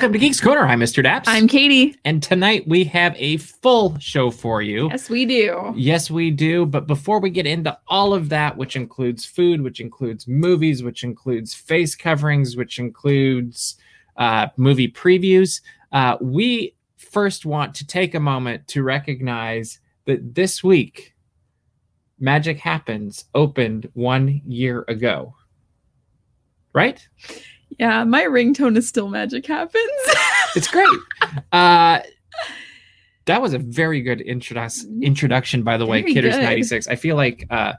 Welcome to Geeks Corner. I'm Mr. Daps. I'm Katie. and tonight we have a full show for you. Yes, we do. Yes, we do. But before we get into all of that, which includes food, which includes movies, which includes face coverings, which includes uh, movie previews, uh, we first want to take a moment to recognize that this week, Magic Happens opened one year ago. Right? Yeah, my ringtone is still Magic Happens. It's great. uh, that was a very good introdu- introduction, by the way, Kidders good. 96. I feel like uh,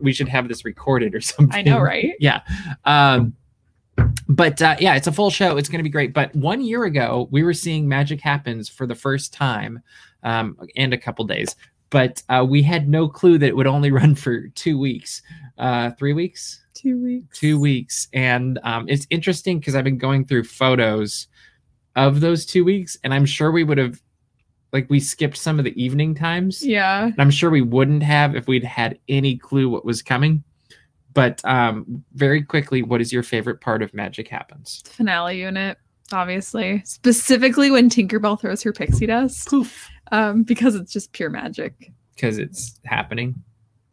we should have this recorded or something. I know, right? Yeah. Um, but uh, yeah, it's a full show. It's going to be great. But one year ago, we were seeing Magic Happens for the first time um, and a couple days. But uh, we had no clue that it would only run for two weeks, uh, three weeks Two weeks. two weeks and um, it's interesting because i've been going through photos of those two weeks and i'm sure we would have like we skipped some of the evening times Yeah. and i'm sure we wouldn't have if we'd had any clue what was coming but um, very quickly what is your favorite part of magic happens Finale unit, obviously. Specifically when Tinkerbell throws her pixie dust. poof Um, because it's just pure magic. because it's happening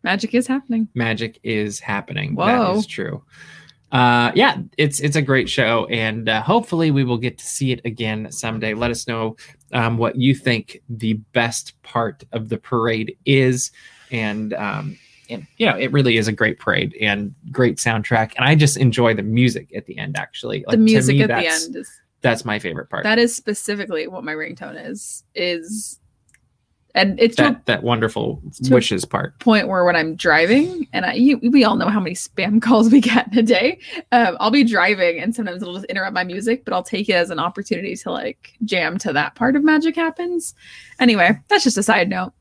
Magic is happening. magic is happening Whoa. that is true uh yeah it's it's a great show and uh, hopefully we will get to see it again someday let us know um, what you think the best part of the parade is and um and you know it really is a great parade and great soundtrack and i just enjoy the music at the end actually the music me, at the end is that's my favorite part that is specifically what my ringtone is. Is and it's that that wonderful wishes part point where when I'm driving, and I, you, we all know how many spam calls we get in a day. Um, I'll be driving, and sometimes it'll just interrupt my music, but I'll take it as an opportunity to like jam to that part of Magic Happens. Anyway, that's just a side note.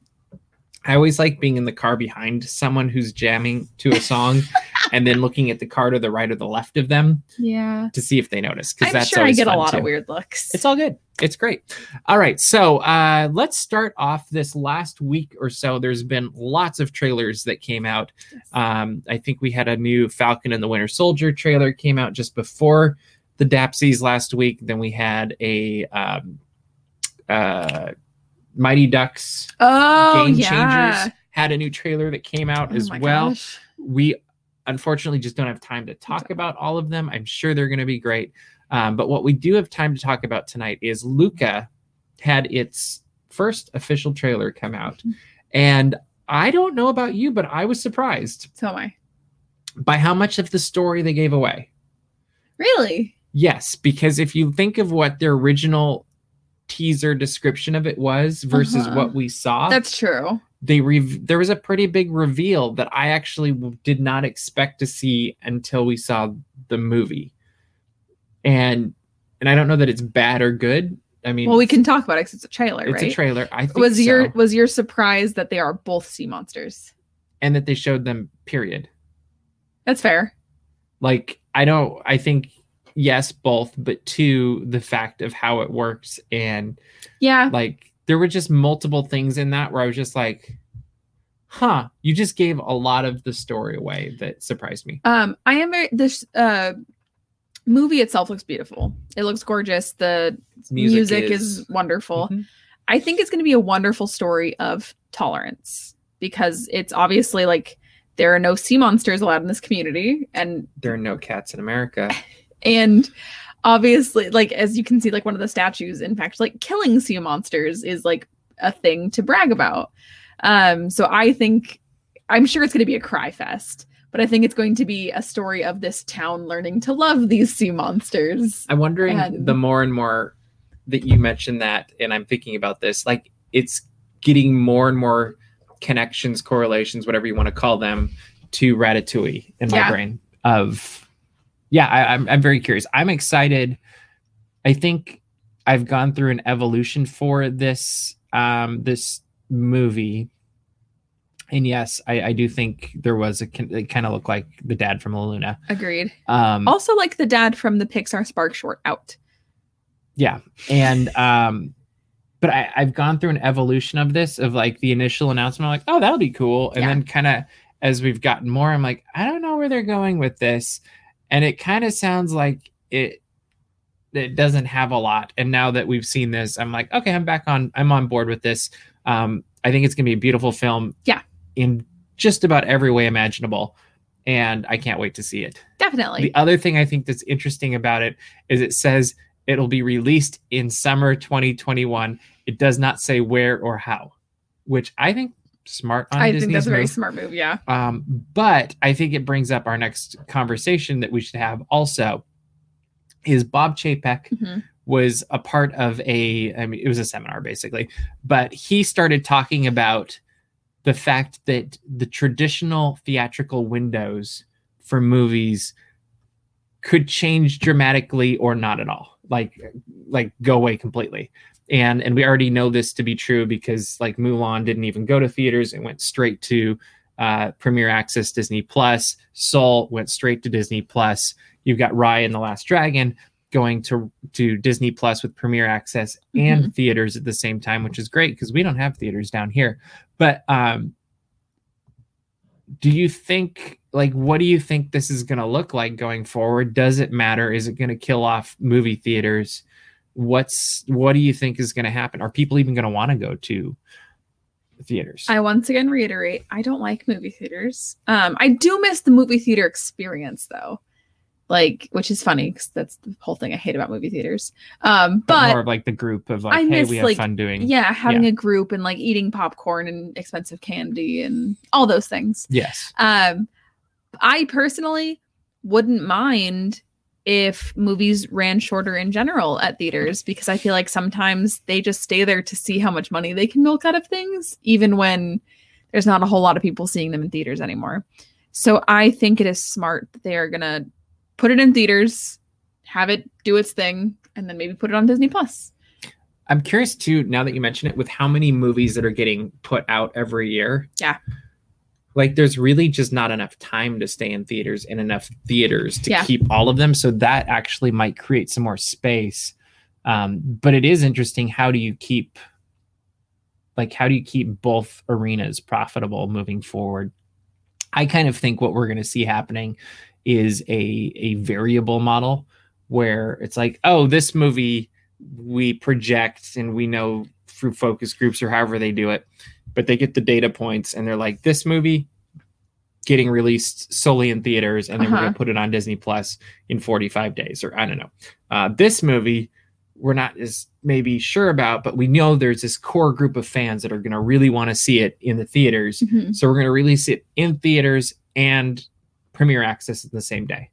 I always like being in the car behind someone who's jamming to a song and then looking at the car to the right or the left of them Yeah, to see if they notice. Because I'm that's sure I get a lot too. of weird looks. It's all good. It's great. All right. So uh, let's start off this last week or so. There's been lots of trailers that came out. Yes. Um, I think we had a new Falcon and the Winter Soldier trailer came out just before the Dapsies last week. Then we had a um, uh, Mighty Ducks oh Game yeah. Changers had a new trailer that came out Oh as well. gosh. We unfortunately just don't have time to talk about all of them. I'm sure they're going to be great. Um, but what we do have time to talk about tonight is Luca had its first official trailer come out. Mm-hmm. And I don't know about you, but I was surprised So am I. by how much of the story they gave away. Really? Yes, because if you think of what their original teaser description of it was versus Uh-huh. what we saw, That's true. they rev- there was a pretty big reveal that I actually did not expect to see until we saw the movie. And and I don't know that it's bad or good. I mean, Well, we can talk about it because it's a trailer, it's right? a trailer. I think was your was your surprise that they are both sea monsters? and that they showed them period. That's fair. Like I don't I think yes both, but two the fact of how it works and Yeah. like there were just multiple things in that where I was just like huh, you just gave a lot of the story away that surprised me. Um, I am very this uh movie itself looks beautiful. It looks gorgeous. The music, is, wonderful. Mhm. I think it's going to be a wonderful story of tolerance because it's obviously like there are no sea monsters allowed in this community and there are no cats in America. and obviously like as you can see like one of the statues in fact like killing sea monsters is like a thing to brag about um so i think i'm sure it's going to be a cry fest but i think it's going to be a story of this town learning to love these sea monsters I'm wondering And- the more and more that you mention that, and I'm thinking about this, like it's getting more and more connections, correlations, whatever you want to call them, to Ratatouille in my Yeah. brain. Of yeah, I, I'm I'm very curious. I'm excited. I think I've gone through an evolution for this um this movie. And yes, I, I do think there was a it kind of looked like the dad from La Luna. agreed Um, also like the dad from the pixar spark short out yeah and um but I, i've gone through an evolution of this of like the initial announcement I'm like oh that'll be cool and Yeah. then kind of as we've gotten more i'm like i don't know where they're going with this and it kind of sounds like it it doesn't have a lot. And now that we've seen this, I'm like, okay, I'm back on. I'm on board with this. Um, I think it's gonna be a beautiful film. Yeah. In just about every way imaginable, and I can't wait to see it. Definitely. The other thing I think that's interesting about it is it says it'll be released in summer 2021. It does not say where or how, which I think smart on I Disney's think that's a very move. smart move. Yeah. Um, but I think it brings up our next conversation that we should have also is Bob Chapek Mhm. was a part of a I mean it was a seminar basically, but he started talking about the fact that the traditional theatrical windows for movies could change dramatically or not at all. Like like go away completely. And and we already know this to be true because like Mulan didn't even go to theaters it went straight to uh, Premier Access Disney Plus. Soul went straight to Disney Plus. You've got Raya and the Last Dragon going to to Disney Plus with Premier Access and theaters at the same time, which is great because we don't have theaters down here. But um, do you think like what do you think this is going to look like going forward? Does it matter? Is it going to kill off movie theaters? What's what do you think is going to happen? Are people even going to want to go to theaters? I once again reiterate, I don't like movie theaters. Um, I do miss the movie theater experience though. Like, which is funny because that's the whole thing I hate about movie theaters. Um, but, but more of like the group of like, I hey, miss, we have like, fun doing. yeah, having a group and like eating popcorn and expensive candy and all those things. Yes. Um, I personally wouldn't mind if movies ran shorter in general at theaters because I feel like sometimes they just stay there to see how much money they can milk out of things, even when there's not a whole lot of people seeing them in theaters anymore. So I think it is smart that they are gonna put it in theaters, have it do its thing, and then maybe put it on Disney Plus. I'm curious too, now that you mention it, with how many movies that are getting put out every year. Yeah. Like there's really just not enough time to stay in theaters and enough theaters to Yeah. keep all of them. So that actually might create some more space. Um, but it is interesting. How do you keep like how do you keep both arenas profitable moving forward? I kind of think what we're going to see happening is a a variable model where it's like, oh, this movie we project and we know through focus groups or however they do it, but they get the data points and they're like, this movie getting released solely in theaters and then we're Uh-huh. going to put it on Disney Plus in 45 days or I don't know. Uh, this movie we're not as maybe sure about, but we know there's this core group of fans that are going to really want to see it in the theaters. Mhm. So we're going to release it in theaters and premiere access in the same day.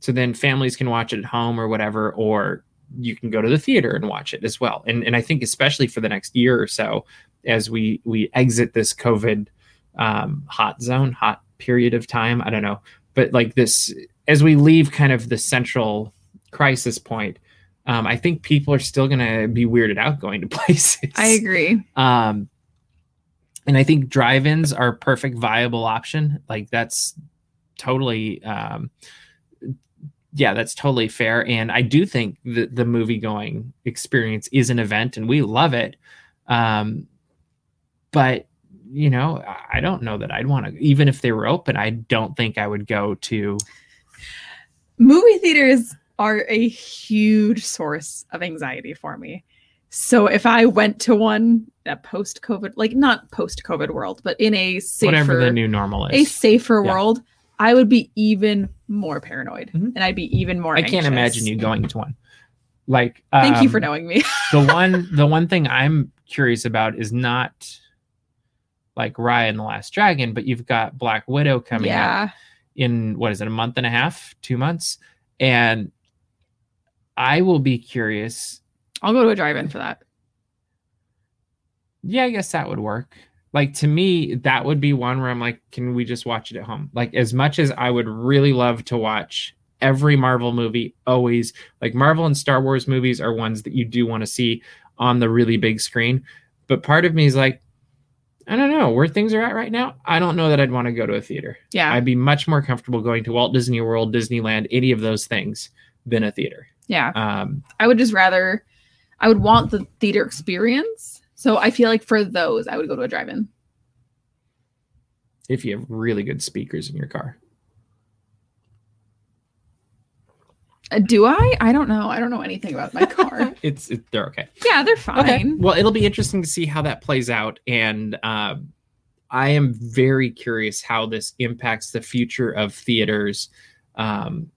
So then families can watch it at home or whatever, or you can go to the theater and watch it as well. And and I think especially for the next year or so, as we we exit this COVID um, hot zone, hot period of time, I don't know, but like this as we leave kind of the central crisis point. Um, I think people are still going to be weirded out going to places. I agree. Um, and I think drive-ins are a perfect viable option. Like that's totally, um, yeah, that's totally fair. And I do think the the movie going experience is an event, and we love it. Um, but you know, I- don't know that I'd want to, even if they were open. I don't think I would go to. movie theaters are a huge source of anxiety for me. So if I went to one a post COVID, like not post COVID world, but in a safer, Whatever the new normal is, a safer Yeah. world, I would be even more paranoid, Mhm. and I'd be even more. I can't imagine you going to one. Like, Thank you for um, knowing me. the one the one thing I'm curious about is not like Raya and the Last Dragon, but you've got Black Widow coming up yeah, in what is it, a month and a half, two months? And I will be curious. I'll go to a drive-in for that. Yeah, I guess that would work. Like to me, that would be one where I'm like, can we just watch it at home? Like as much as I would really love to watch every Marvel movie, always like Marvel and Star Wars movies are ones that you do want to see on the really big screen. But part of me is like, I don't know where things are at right now. I don't know that I'd want to go to a theater. Yeah, I'd be much more comfortable going to Walt Disney World, Disneyland, any of those things than a theater. yeah. Um, I would just rather, I would want the theater experience. So I feel like for those, I would go to a drive-in. if you have really good speakers in your car. Uh, do I? I don't know. I don't know anything about my car. it's it, they're okay. yeah, they're fine. Okay. Well, it'll be interesting to see how that plays out, and uh, I am very curious how this impacts the future of theaters. Um,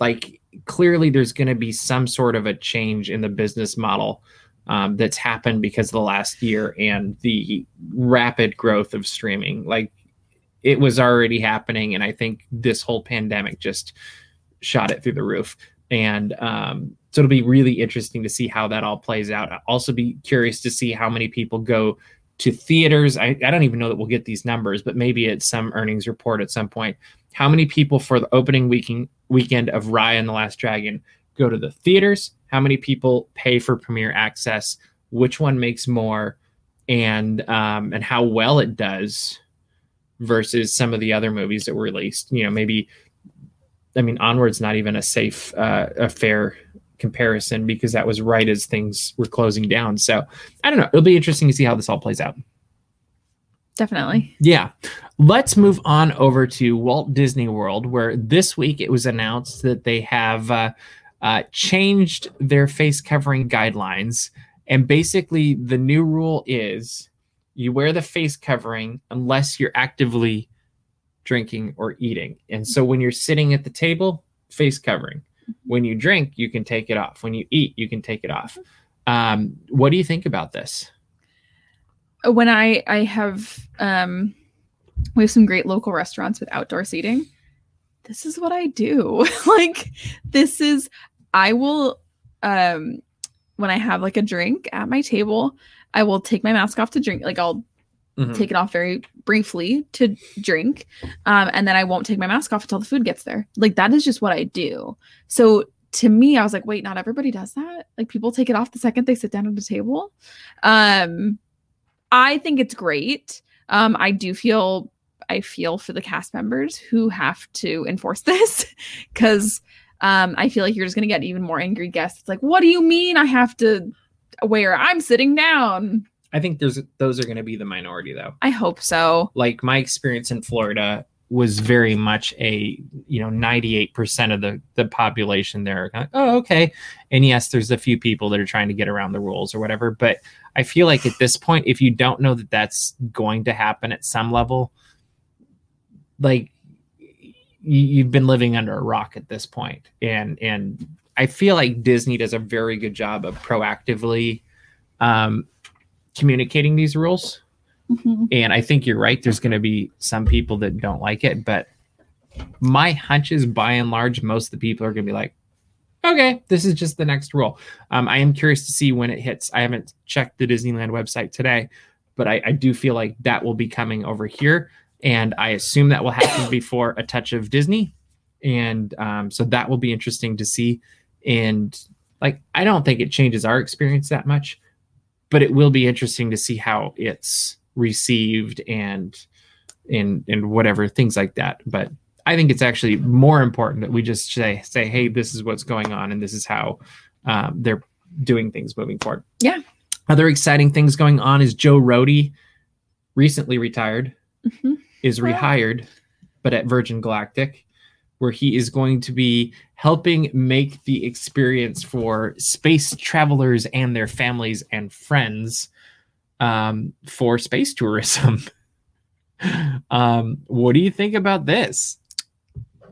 like clearly, there's going to be some sort of a change in the business model um, that's happened because of the last year and the rapid growth of streaming. Like it was already happening, and I think this whole pandemic just shot it through the roof. And um, so it'll be really interesting to see how that all plays out. I'll also be curious to see how many people go to theaters. I, I don't even know that we'll get these numbers, but maybe it's some earnings report at some point. How many people for the opening weekend weekend of Raya and the Last Dragon go to the theaters? How many people pay for premiere access? Which one makes more? And um, and how well it does versus some of the other movies that were released. You know, maybe I mean, Onward's not even a safe, uh, a fair comparison because that was right as things were closing down. So I don't know. It'll be interesting to see how this all plays out. Definitely. Yeah. Let's move on over to Walt Disney World, where this week it was announced that they have uh, uh, changed their face covering guidelines. And basically, the new rule is you wear the face covering unless you're actively drinking, or eating. And so when you're sitting at the table, face covering. When you drink, you can take it off. When you eat, you can take it off. Um, what do you think about this? When I I have um, we have some great local restaurants with outdoor seating. This is what I do. like this is I will um when I have like a drink at my table, I will take my mask off to drink. Like I'll mm-hmm. take it off very briefly to drink. Um, and then I won't take my mask off until the food gets there. Like that is just what I do. So to me, I was like, wait, not everybody does that. Like people take it off the second they sit down at the table. Um, I think it's great. Um, I do feel I feel for the cast members who have to enforce this because um, I feel like you're just gonna get even more angry guests. It's like, what do you mean I have to wear? I'm sitting down. I think there's those are going to be the minority though. I hope so. Like my experience in Florida was very much a you know 98% of the the population there are like, oh okay and yes there's a few people that are trying to get around the rules or whatever but i feel like at this point if you don't know that that's going to happen at some level like you, have been living under a rock at this point and and i feel like disney does a very good job of proactively um, communicating these rules. Mm-hmm. And I think you're right. There's going to be some people that don't like it, but my hunch is by and large, most of the people are going to be like, okay, this is just the next rule. Um, I am curious to see when it hits. I haven't checked the Disneyland website today, but I, I do feel like that will be coming over here. And I assume that will happen before a touch of Disney. And um, so that will be interesting to see. And like, I don't think it changes our experience that much but it will be interesting to see how it's received and and and whatever things like that. But I think it's actually more important that we just say say, hey, this is what's going on, and this is how um, they're doing things moving forward. Yeah. Other exciting things going on is Joe Rohde, recently retired, mm-hmm. Is rehired, but at Virgin Galactic where he is going to be helping make the experience for space travelers and their families and friends um, for space tourism. um, what do you think about this?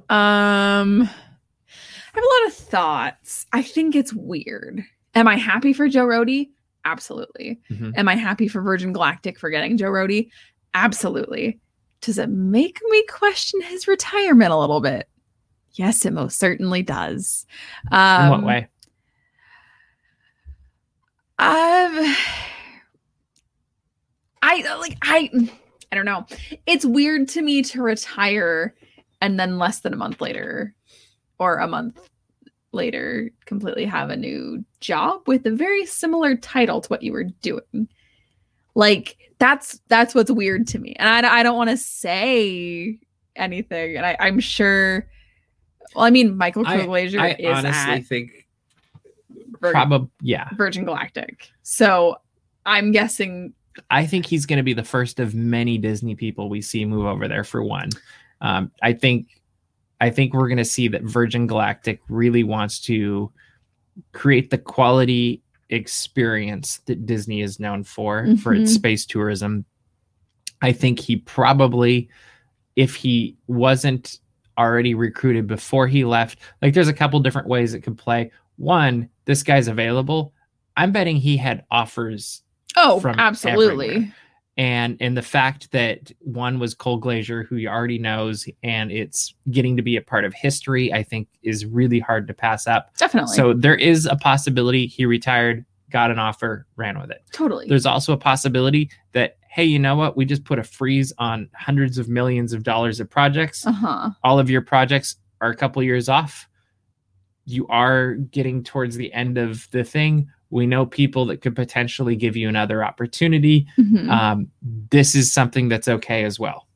Um, I have a lot of thoughts. I think it's weird. Am I happy for Joe Rohde? Absolutely. Mm-hmm. Am I happy for Virgin Galactic for getting Joe Rohde? Absolutely. Does it make me question his retirement a little bit? Yes, it most certainly does. Um, In what um, way? Um, I like I I don't know. It's weird to me to retire and then less than a month later or a month later completely have a new job with a very similar title to what you were doing. Like that's that's what's weird to me. And I, I don't want to say anything and I, I'm sure well, I mean, Michael I, I is honestly at think probably yeah Virgin Galactic. So I'm guessing. I think he's going to be the first of many Disney people we see move over there. For one, um, I think I think we're going to see that Virgin Galactic really wants to create the quality experience that Disney is known for for its Mhm. space tourism. I think he probably if he wasn't already recruited before he left, like there's a couple different ways it could play. One, this guy's available. I'm betting he had offers Oh, absolutely. everywhere. And and the fact that one was Colglazier, who he already knows, and it's getting to be a part of history, I think is really hard to pass up. Definitely. So there is a possibility he retired, got an offer, ran with it. totally. There's also a possibility that hey, you know what? We just put a freeze on hundreds of millions of dollars of projects. uh-huh. All of your projects are a couple years off. You are getting towards the end of the thing. We know people that could potentially give you another opportunity Mhm. um, this is something that's okay as well.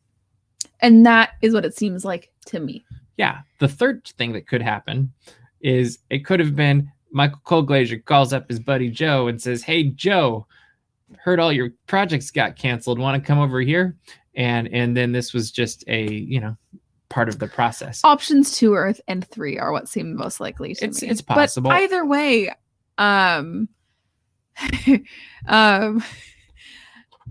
and that is what it seems like to me. Yeah. The third thing that could happen is it could have been Michael Colglazier calls up his buddy Joe and says, Hey, Joe, heard all your projects got canceled. Want to come over here? And and then this was just a, you know, part of the process. Options two earth and three are what seem most likely to It's- me. it's possible. But either way, um, um,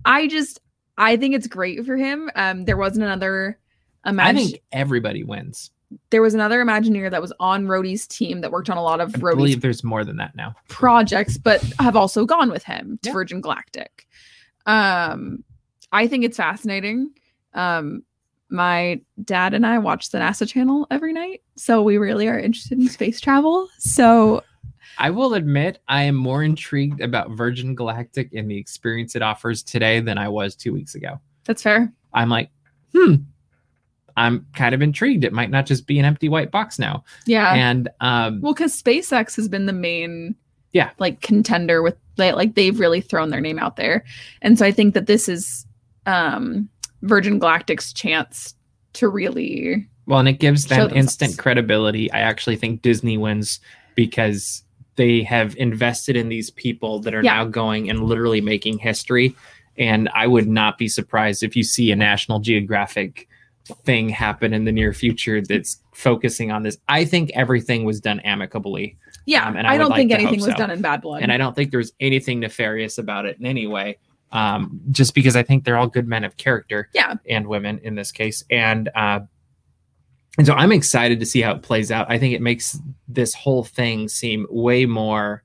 I just I think it's great for him. Um, there wasn't another. Imagine- I think everybody wins. there was another Imagineer that was on Rohde's team that worked on a lot of I Rohde's believe there's more than that now. projects, but have also gone with him to Yeah. Virgin Galactic. Um, I think it's fascinating. Um, my dad and I watch the NASA channel every night, so we really are interested in space travel. So I will admit I am more intrigued about Virgin Galactic and the experience it offers today than I was two weeks ago. that's fair. I'm like, hmm, I'm kind of intrigued. It might not just be an empty white box now. Yeah. And um, well, because SpaceX has been the main, Yeah. like contender with like, like they've really thrown their name out there, and so I think that this is um Virgin Galactic's chance to really well, and it gives them instant credibility. I actually think Disney wins because they have invested in these people that are Yeah. now going and literally making history. And I would not be surprised if you see a National Geographic thing happen in the near future that's focusing on this. I think everything was done amicably. Yeah, Um, and I I, don't like think anything was so. done in bad blood. and I don't think there's anything nefarious about it in any way. Um, just because I think they're all good men of character, Yeah. and women in this case, and uh, and so I'm excited to see how it plays out. I think it makes this whole thing seem way more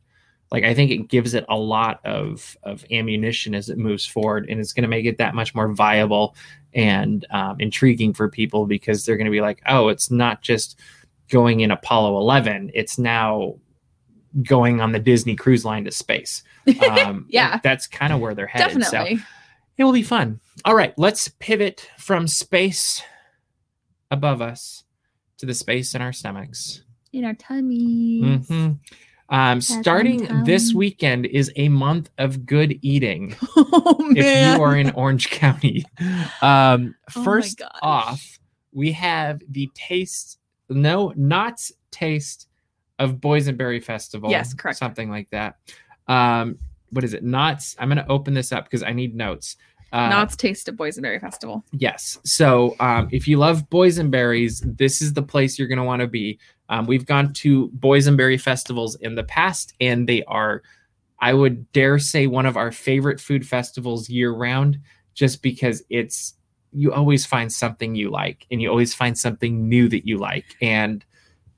like I think it gives it a lot of of ammunition as it moves forward, and it's going to make it that much more viable and um, intriguing for people because they're going to be like, oh, it's not just going in Apollo 11; it's now going on the Disney Cruise Line to space. Um, Yeah. that's kind of where they're headed. So Definitely. it will be fun. All right, let's pivot from space above us to the space in our stomachs. in our tummies. hmm Um, starting this weekend is a month of good eating. Oh. If you are in Orange County, um, Oh first off, we have the taste. No, not taste of Boysenberry Festival. Yes, correct. Something like that. Um, what is it? Knott's. I'm going to open this up because I need notes. Uh, Knott's Taste of Boysenberry Festival. Yes. So um, if you love boysenberries, this is the place you're going to want to be. Um, we've gone to boysenberry festivals in the past, and they are, I would dare say, one of our favorite food festivals year round, just because it's you always find something you like, and you always find something new that you like. And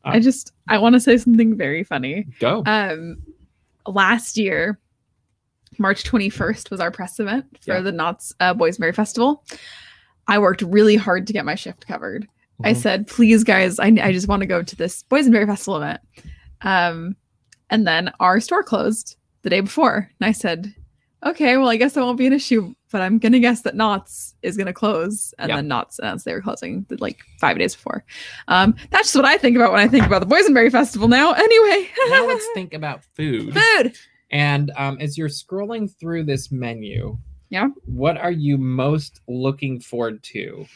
Uh, I just I want to say something very funny. go. Um last year March 21st was our press event for Yeah. the Knott's uh, Boysenberry Festival. I worked really hard to get my shift covered. I Mhm. said, please, guys, I, I just want to go to this boys Boysenberry Festival event. Um, and then our store closed the day before. And I said, okay, well, I guess that won't be an issue, but I'm going to guess that Knott's is going to close. And Yeah. then Knott's announced they were closing like five days before. Um, that's just what I think about when I think about the Boysenberry Festival now. Anyway, now let's think about food. food. And um, as you're scrolling through this menu, Yeah. what are you most looking forward to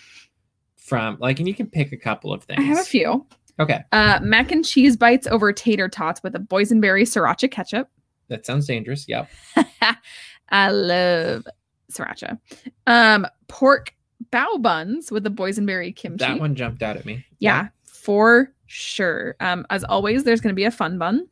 from like, and you can pick a couple of things. I have a few. Okay, Uh, mac and cheese bites over tater tots with a boysenberry sriracha ketchup. that sounds dangerous. Yep. I love sriracha. Um, pork bao buns with a boysenberry kimchi. That one jumped out at me. Yeah. for sure. Um, as always, there's going to be a fun bun.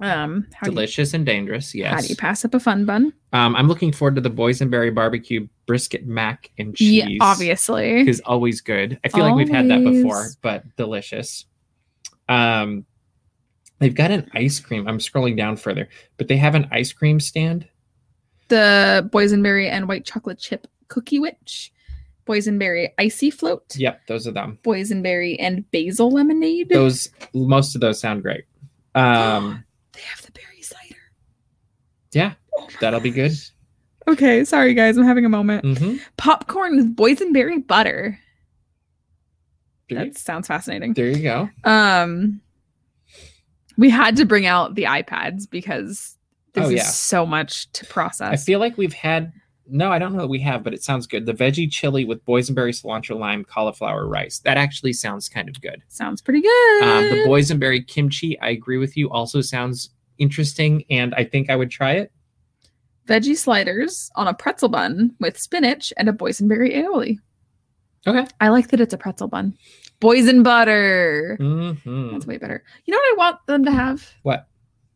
Um, do, you, Delicious and dangerous. Yes. how do you pass up a fun bun? Um, I'm looking forward to the boysenberry barbecue brisket mac and cheese. Yeah, obviously. is always good. I feel like we've had that before, but delicious. Um, they've got an ice cream. I'm scrolling down further, but they have an ice cream stand. The boysenberry and white chocolate chip cookie witch, boysenberry icy float, Yep, those are them. boysenberry and basil lemonade. Those most of those sound great. Um, they have the berry cider. yeah, Oh that'll be good. Okay, sorry guys, I'm having a moment. hmm Popcorn with boysenberry butter. There, That sounds fascinating. there you go. Um, we had to bring out the iPads because this Oh, is so much to process. I feel like we've had. No, I don't know that we have, but it sounds good. The veggie chili with boysenberry, cilantro, lime, cauliflower rice. That actually sounds kind of good. sounds pretty good. Um, the boysenberry kimchi, I agree with you, also sounds interesting, and I think I would try it. veggie sliders on a pretzel bun with spinach and a boysenberry aioli. Okay. I like that it's a pretzel bun. Boysen butter. hmm That's way better. You know what I want them to have? What?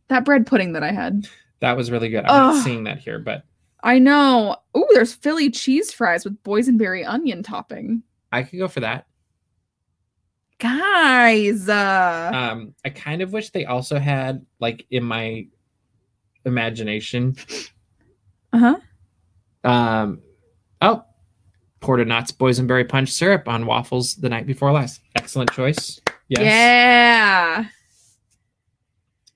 That bread pudding that I had. That was really good. I'm not seeing that here, but I know. Oh, there's Philly cheese fries with boysenberry onion topping. I could go for that. Guys, uh, Um, I kind of wish they also had, like, in my imagination, uh-huh. um, oh, porta nuts, boysenberry punch syrup on waffles the night before last. Excellent choice. Yes. Yeah.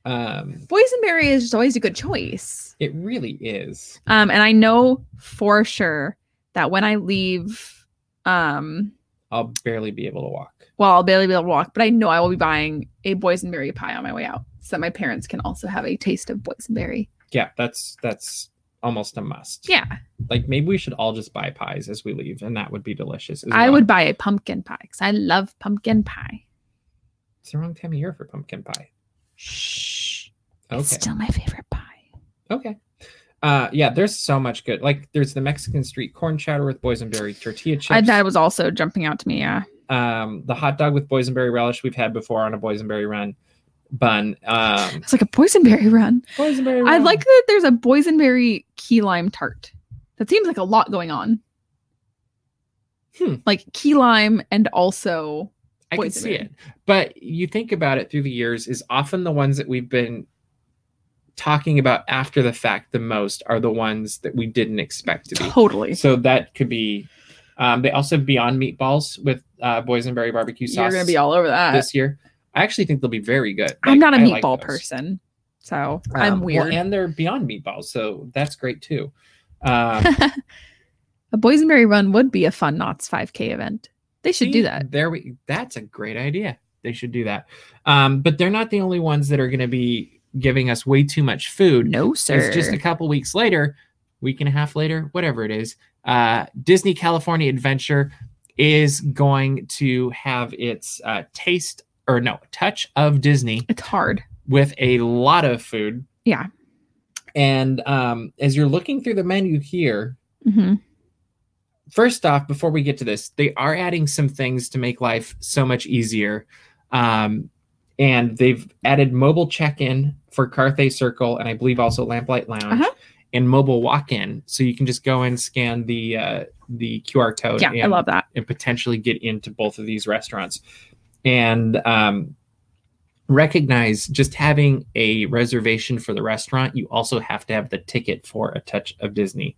Um, Boysenberry is just always a good choice. it really is. Um, and I know for sure that when I leave, um, I'll barely be able to walk. well, I'll barely be able to walk, but I know I will be buying a boysenberry pie on my way out so that my parents can also have a taste of boysenberry. Yeah, that's that's almost a must. Yeah, Like maybe we should all just buy pies as we leave, and that would be delicious. I well. would buy a pumpkin pie because I love pumpkin pie. It's the wrong time of year for pumpkin pie. Shh. Okay. It's still my favorite pie. Okay. Uh, yeah, there's so much good. Like there's the Mexican street corn chowder with boysenberry tortilla chips. I, that was also jumping out to me. Yeah. um, the hot dog with boysenberry relish we've had before on a boysenberry run bun. Um, It's like a boysenberry run. boysenberry. Run. I like that there's a boysenberry key lime tart. That seems like a lot going on. Hmm. Like key lime and also I can see it, but you think about it through the years is often the ones that we've been talking about after the fact the most are the ones that we didn't expect to be. totally. So that could be. Um, they also have Beyond Meatballs with uh, boysenberry barbecue sauce. You're gonna be all over that. this year. I actually think they'll be very good. I'm not a I meatball those. person, so Um, I'm well, weird. and they're Beyond Meatballs, so that's great too. Um, a boysenberry run would be a fun Knott's 5K event. They should do that. There we. That's a great idea. They should do that. Um, but they're not the only ones that are going to be giving us way too much food. No, It's sir. just a couple weeks later, week and a half later, whatever it is, uh, Disney California Adventure is going to have its uh, taste or no touch of Disney it's hard. with a lot of food. Yeah. And um, as you're looking through the menu here, hmm first off, before we get to this, they are adding some things to make life so much easier. Um, and they've added mobile check-in for Carthay Circle, and I believe also Lamplight Lounge, Uh-huh. and mobile walk-in, so you can just go and scan the uh, the QR code Yeah, and, I love that. and potentially get into both of these restaurants. And um, recognize just having a reservation for the restaurant, you also have to have the ticket for a touch of Disney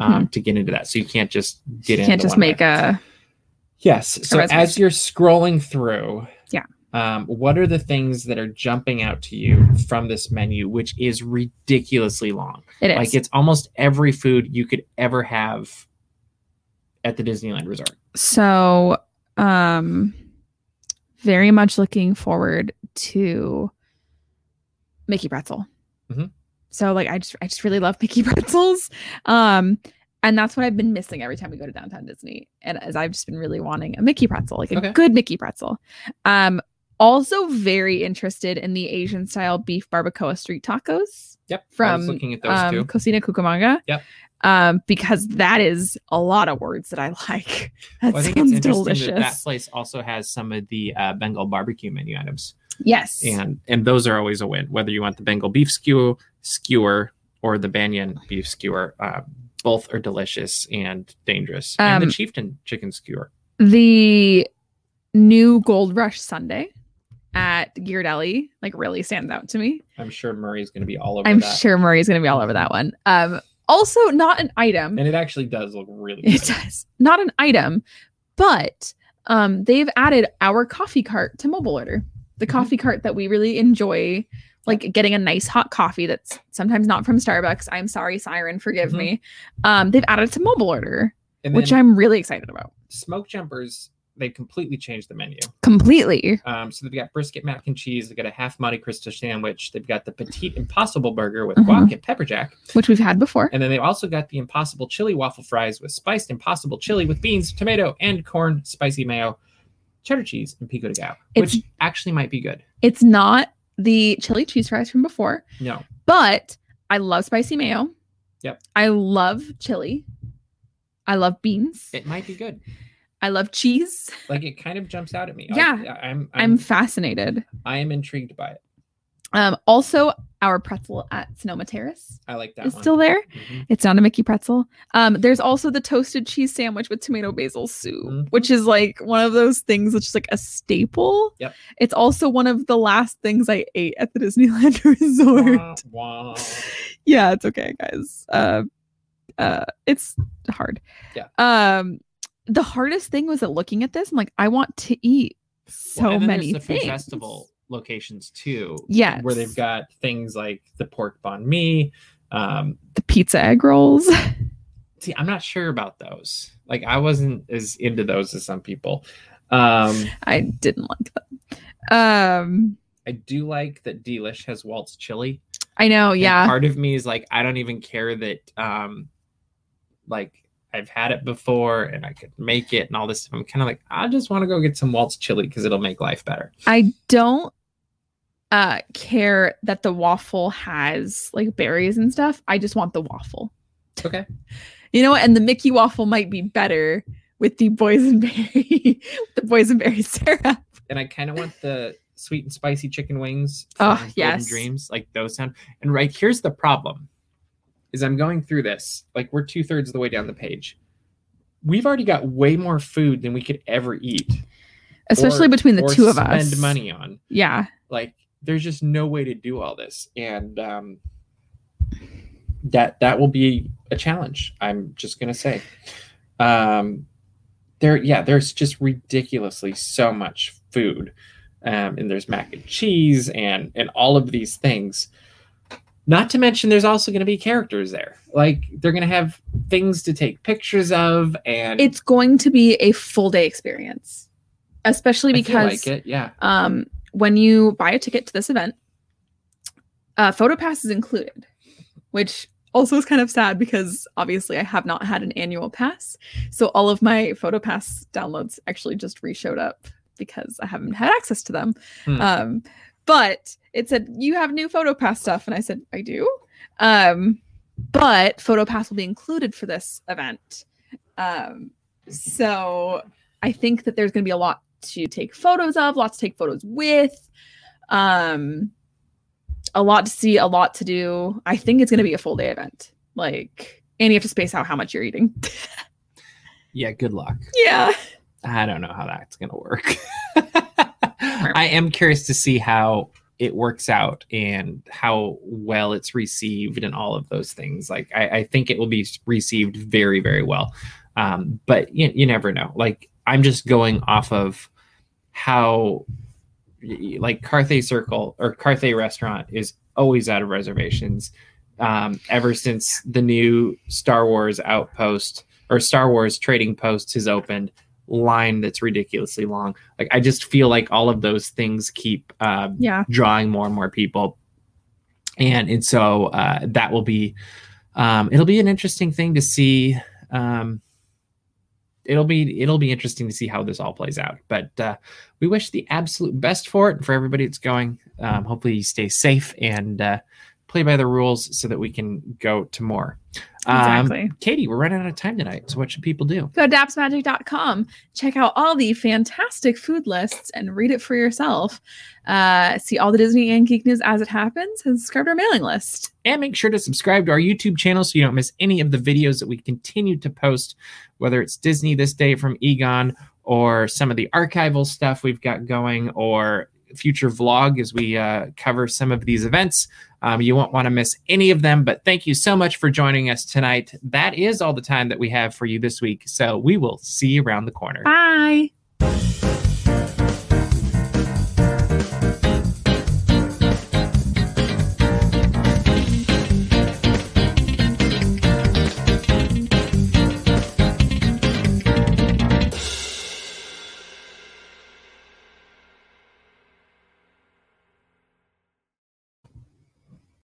um, to get into that. So you can't just get you in. Mm-hmm. can't just make a yes. So as you're scrolling through, Yeah. um, what are the things that are jumping out to you from this menu, which is ridiculously long? it is. Like it's almost every food you could ever have at the Disneyland Resort. So, um, very much looking forward to Mickey Pretzel. Mhm. So, like, I just, I just really love Mickey Pretzels. Um, and that's what I've been missing every time we go to downtown Disney. And as I've just been really wanting a Mickey Pretzel, like a Okay. good Mickey Pretzel. Um, also very interested in the Asian style beef barbacoa street tacos Yep. From, looking at those um, two. Cocina Cucamonga. Yep. um, because that is a lot of words that I like. That Well, I think sounds it's interesting delicious. that that place also has some of the uh, Bengal barbecue menu items, yes. and and those are always a win. Whether you want the Bengal beef skewer, skewer, or the Banyan beef skewer, uh, both are delicious and dangerous. and Um, the Chieftain chicken skewer. the new Gold Rush Sundae at Ghirardelli like really stands out to me. I'm sure Murray's going to be all over I'm that, sure Murray's going to be all over that one. Um, also, not an item. and it actually does look really It good. does not an item, but um, they've added our coffee cart to mobile order. The Mhm. coffee cart that we really enjoy, like getting a nice hot coffee that's sometimes not from Starbucks. I'm sorry, Siren, forgive Mhm. me. Um, they've added to mobile order, which I'm really excited about. smoke jumpers. they've completely changed the menu. Completely. Um, so they've got brisket mac and cheese. They've got a half Monte Cristo sandwich. They've got the petite Impossible burger with Mhm. guac and pepper jack. Which we've had before. And then they've also got the Impossible chili waffle fries with spiced Impossible chili with beans, tomato, and corn, spicy mayo, cheddar cheese, and pico de gallo, which actually might be good. It's not the chili cheese fries from before, No, but I love spicy mayo. Yep. I love chili. I love beans. it might be good. I love cheese. Like it kind of jumps out at me. I- Yeah. I'm, I'm I'm, fascinated. I am intrigued by it. Um, also, our pretzel at Sonoma Terrace I like that. It's still there. Mhm. It's not a Mickey pretzel. Um, there's also the toasted cheese sandwich with tomato basil soup, Mhm. which is like one of those things that's just like a staple. Yep. It's also one of the last things I ate at the Disneyland Resort. Wah. yeah, it's okay, guys. Uh, uh, it's hard. Yeah. Um, the hardest thing was that looking at this, I'm like, I want to eat so Well, many the food things. festival locations too. Yes. where they've got things like the pork banh mi. Um, the pizza egg rolls. see, I'm not sure about those. Like, I wasn't as into those as some people. Um, I didn't like them. Um, I do like that Delish has Walt's chili. I know, And yeah. part of me is like, I don't even care that, um, like, I've had it before and I could make it and all this stuff. I'm kind of like, I just want to go get some Walt's chili because it'll make life better. I don't uh care that the waffle has like berries and stuff. I just want the waffle. Okay. You know what? And the Mickey waffle might be better with the boysenberry, the boysenberry syrup. and I kind of want the sweet and spicy chicken wings. Oh, yes. Dreams, like those sound. And right here's the problem: is I'm going through this, like we're two thirds of the way down the page. We've already got way more food than we could ever eat, Especially or- between the two of us. Spend money on Yeah. like. There's just no way to do all this, and um, that that will be a challenge. I'm just gonna say. Um, there, yeah, there's just ridiculously so much food, um, and there's mac and cheese and and all of these things. Not to mention, there's also going to be characters there. Like they're going to have things to take pictures of, and It's going to be a full day experience. Especially because like it, yeah, um, when you buy a ticket to this event, uh, PhotoPass is included, which also is kind of sad because obviously I have not had an annual pass. So all of my PhotoPass downloads actually just re-showed up because I haven't had access to them. Hmm. Um, but it said you have new PhotoPass stuff, and I said I do. Um, but PhotoPass will be included for this event. Um, so I think that there's going to be a lot to take photos of, lots to take photos with, um, a lot to see, a lot to do. I think it's going to be a full day event. Like, and you have to space out how much you're eating. yeah. Good luck. yeah. I don't know how that's going to work. I am curious to see how it works out and how well it's received and all of those things. Like, I, I think it will be received very, very well. Um, but you, you never know. Like, I'm just going off of how, like, Carthay Circle or Carthay Restaurant is always out of reservations. Um, ever since the new Star Wars outpost or Star Wars trading post has opened, line that's ridiculously long. Like I just feel like all of those things keep um, Yeah. drawing more and more people, and and so uh, that will be um, it'll be an interesting thing to see. Um, it'll be it'll be interesting to see how this all plays out. But uh, we wish the absolute best for it and for everybody that's going. Um, hopefully, you stay safe and uh, play by the rules so that we can go to more. Exactly. Um, Katie, we're running out of time tonight. So what should people do? Go to dapsmagic.com, check out all the fantastic food lists and read it for yourself. Uh, see all the Disney and Geek news as it happens and subscribe to our mailing list. And make sure to subscribe to our YouTube channel so you don't miss any of the videos that we continue to post, whether it's Disney This Day from Egon or some of the archival stuff we've got going or future vlog as we uh, cover some of these events. Um, you won't want to miss any of them. But thank you so much for joining us tonight. That is all the time that we have for you this week. So we will see you around the corner. Bye.